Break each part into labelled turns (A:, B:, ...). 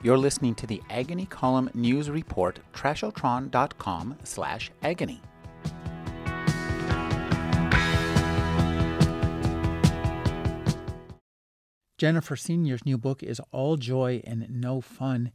A: You're listening to the Agony Column News Report, trashotron.com slash agony. Jennifer Senior's new book is All Joy and No Fun.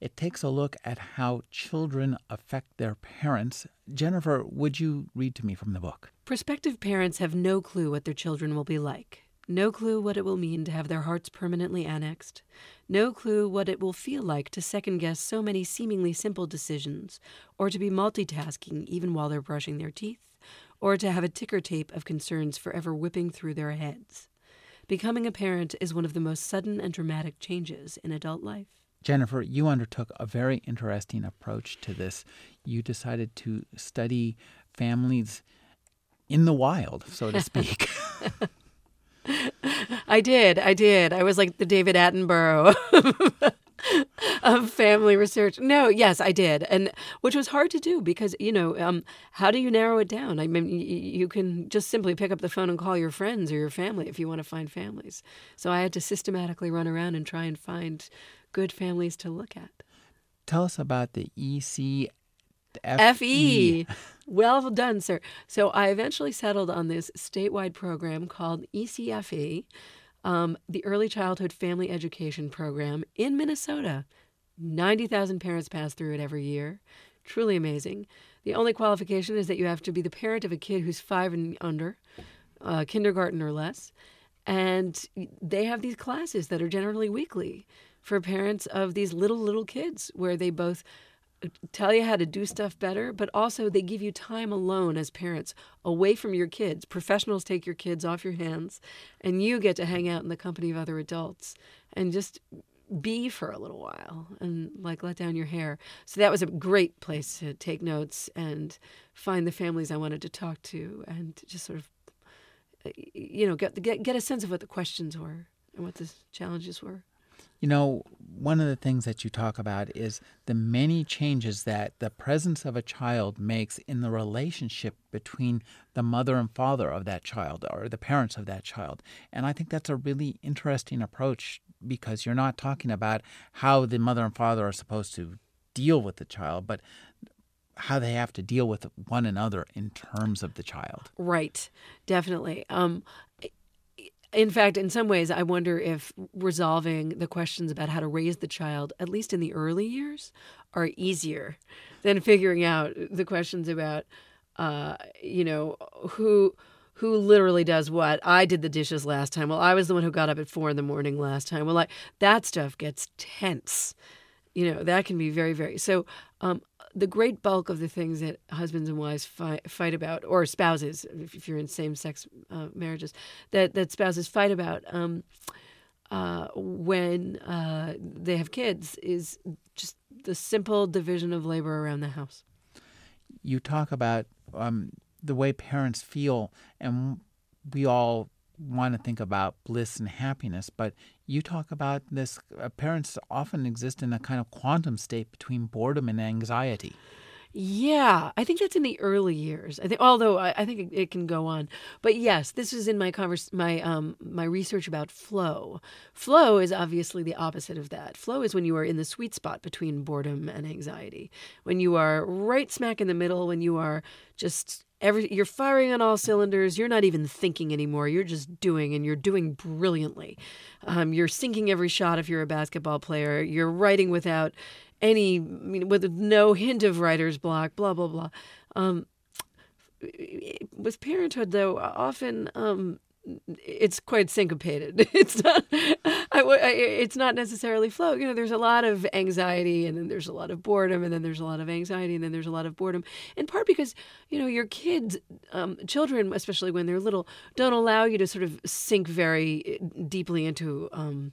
A: It takes a look at how children affect their parents. Jennifer, would you read to me from the book?
B: Prospective parents have no clue what their children will be like. No clue what it will mean to have their hearts permanently annexed. No clue what it will feel like to second guess so many seemingly simple decisions, or to be multitasking even while they're brushing their teeth, or to have a ticker tape of concerns forever whipping through their heads. Becoming a parent is one of the most sudden and dramatic changes in adult life.
A: Jennifer, you undertook a very interesting approach to this. You decided to study families in the wild, so to speak.
B: I did. I did. I was like the David Attenborough of family research. No, yes, I did, and which was hard to do because you know, um, how do you narrow it down? I mean, you can just simply pick up the phone and call your friends or your family if you want to find families. So I had to systematically run around and try and find good families to look at.
A: Tell us about the EC.
B: FE. Well done, sir. So I eventually settled on this statewide program called ECFE, um, the Early Childhood Family Education Program in Minnesota. 90,000 parents pass through it every year. Truly amazing. The only qualification is that you have to be the parent of a kid who's five and under, uh, kindergarten or less. And they have these classes that are generally weekly for parents of these little, little kids where they both tell you how to do stuff better, but also they give you time alone as parents away from your kids. Professionals take your kids off your hands, and you get to hang out in the company of other adults and just be for a little while and like let down your hair. So that was a great place to take notes and find the families I wanted to talk to and just sort of uh, you know get get get a sense of what the questions were and what the challenges were.
A: You know, one of the things that you talk about is the many changes that the presence of a child makes in the relationship between the mother and father of that child or the parents of that child. And I think that's a really interesting approach because you're not talking about how the mother and father are supposed to deal with the child, but how they have to deal with one another in terms of the child.
B: Right, definitely. Um, in fact, in some ways, I wonder if resolving the questions about how to raise the child, at least in the early years, are easier than figuring out the questions about, uh, you know, who who literally does what. I did the dishes last time. Well, I was the one who got up at four in the morning last time. Well, like that stuff gets tense. You know, that can be very, very. So um, the great bulk of the things that husbands and wives fight, about, or spouses, if you're in same-sex uh, marriages, that that spouses fight about um, uh, when uh, they have kids, is just the simple division of labor around the house.
A: You talk about um, the way parents feel, and we all want to think about bliss and happiness, but you talk about this. Uh, parents often exist in a kind of quantum state between boredom and anxiety.
B: Yeah, I think that's in the early years. I think, although I, I think it, it, can go on, but yes, this is in my converse, my um, my research about flow. Flow is obviously the opposite of that. Flow is when you are in the sweet spot between boredom and anxiety. When you are right smack in the middle. When you are just every you're firing on all cylinders. You're not even thinking anymore. You're just doing and you're doing brilliantly. Um, you're sinking every shot if you're a basketball player. You're writing without any with no hint of writer's block blah blah blah. Um, with parenthood though often um, it's quite syncopated. It's not. I, it's not necessarily flow. You know, there's a lot of anxiety, and then there's a lot of boredom, and then there's a lot of anxiety, and then there's a lot of boredom. In part because you know your kids, um, children, especially when they're little, don't allow you to sort of sink very uh, deeply into. Um,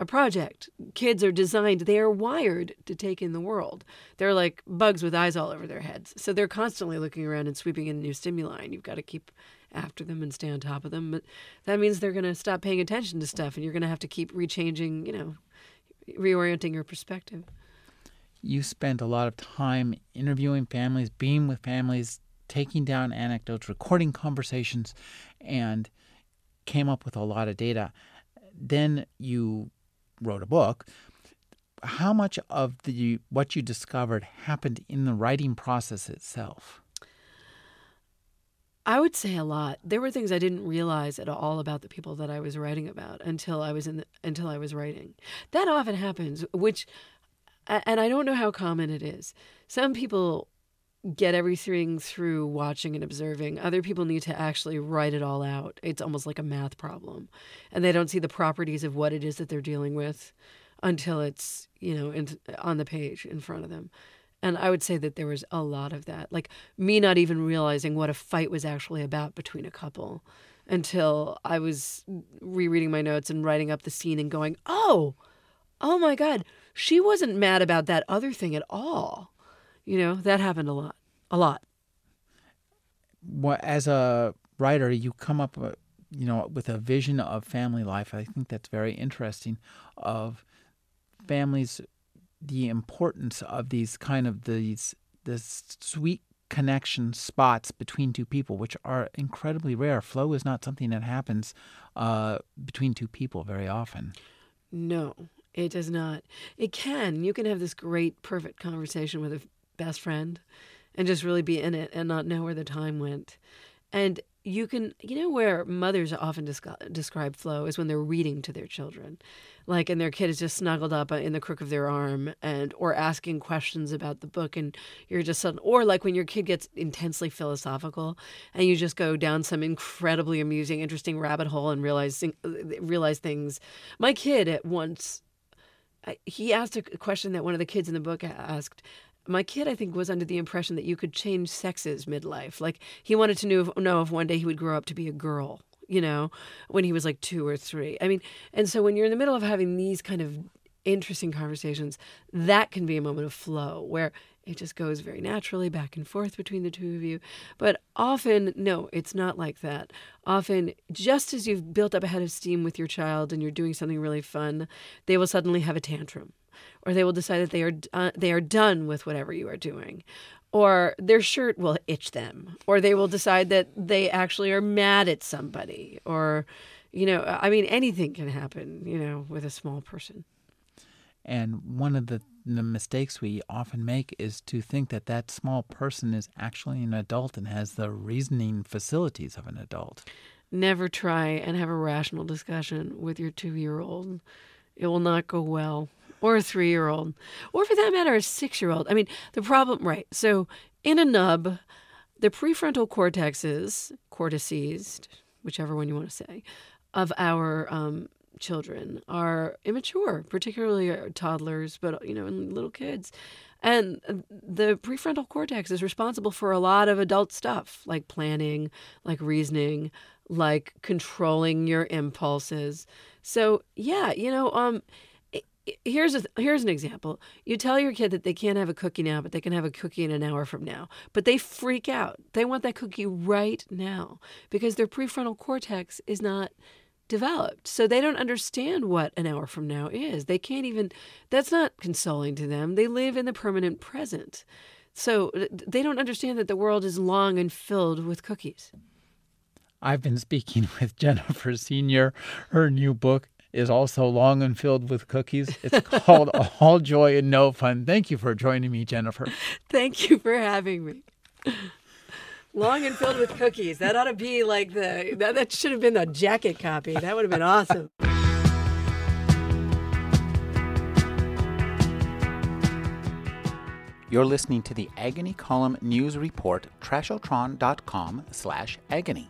B: a project. Kids are designed, they are wired to take in the world. They're like bugs with eyes all over their heads. So they're constantly looking around and sweeping in new stimuli, and you've got to keep after them and stay on top of them. But that means they're going to stop paying attention to stuff, and you're going to have to keep rechanging, you know, reorienting your perspective.
A: You spent a lot of time interviewing families, being with families, taking down anecdotes, recording conversations, and came up with a lot of data. Then you wrote a book. how much of the what you discovered happened in the writing process itself?
B: I would say a lot. There were things I didn't realize at all about the people that I was writing about until I was in the, until I was writing. That often happens, which and I don't know how common it is. Some people get everything through watching and observing. Other people need to actually write it all out. It's almost like a math problem. And they don't see the properties of what it is that they're dealing with until it's, you know, in, on the page in front of them. And I would say that there was a lot of that. Like me not even realizing what a fight was actually about between a couple until I was rereading my notes and writing up the scene and going, oh, oh my God, she wasn't mad about that other thing at all. You know, that happened a lot, a lot.
A: What, as a writer, you come up, uh, you know, with a vision of family life. I think that's very interesting. Of families the importance of these kind of these this sweet connection spots between two people, which are incredibly rare. Flow is not something that happens uh, between two people very often.
B: No, it does not. It can. You can have this great, perfect conversation with a best friend and just really be in it and not know where the time went. And you can, you know, where mothers often descri- describe flow is when they're reading to their children, like, and their kid is just snuggled up uh, in the crook of their arm, and or asking questions about the book, and you're just sudden, or like when your kid gets intensely philosophical, and you just go down some incredibly amusing, interesting rabbit hole and realize uh, realize things. My kid at once, he asked a question that one of the kids in the book asked my kid, I think, was under the impression that you could change sexes midlife. Like he wanted to know if, know if one day he would grow up to be a girl, you know, when he was like two or three. I mean, and so when you're in the middle of having these kind of interesting conversations, that can be a moment of flow where it just goes very naturally back and forth between the two of you. But often, no, it's not like that. Often, just as you've built up a head of steam with your child and you're doing something really fun, they will suddenly have a tantrum. Or they will decide that they are uh, they are done with whatever you are doing. Or their shirt will itch them. Or they will decide that they actually are mad at somebody. Or you know i mean anything can happen you know with a small person.
A: And one of the, the mistakes we often make is to think that that small person is actually an adult and has the reasoning facilities of an adult
B: never try and have a rational discussion with your two year old it will not go well or a three year old, or for that matter, a six year old. I mean, the problem, right? So in a nub, the prefrontal cortexes, cortices, whichever one you want to say, of our um, children are immature, particularly toddlers, but you know, and little kids. And the prefrontal cortex is responsible for a lot of adult stuff like planning, like reasoning, like controlling your impulses. So, yeah, you know, um, here's a here's an example. You tell your kid that they can't have a cookie now, but they can have a cookie in an hour from now. But they freak out. They want that cookie right now because their prefrontal cortex is not developed. So they don't understand what an hour from now is. They can't even that's not consoling to them. They live in the permanent present. So uh, they don't understand that the world is long and filled with cookies.
A: I've been speaking with Jennifer Senior. Her new book, is also long and filled with cookies. It's called All Joy and No Fun. Thank you for joining me, Jennifer.
B: Thank you for having me. Long and filled with cookies. That ought to be like the that, that should have been the jacket copy. That would have been awesome.
A: You're listening to the Agony Column News Report, trashotron.com slash agony.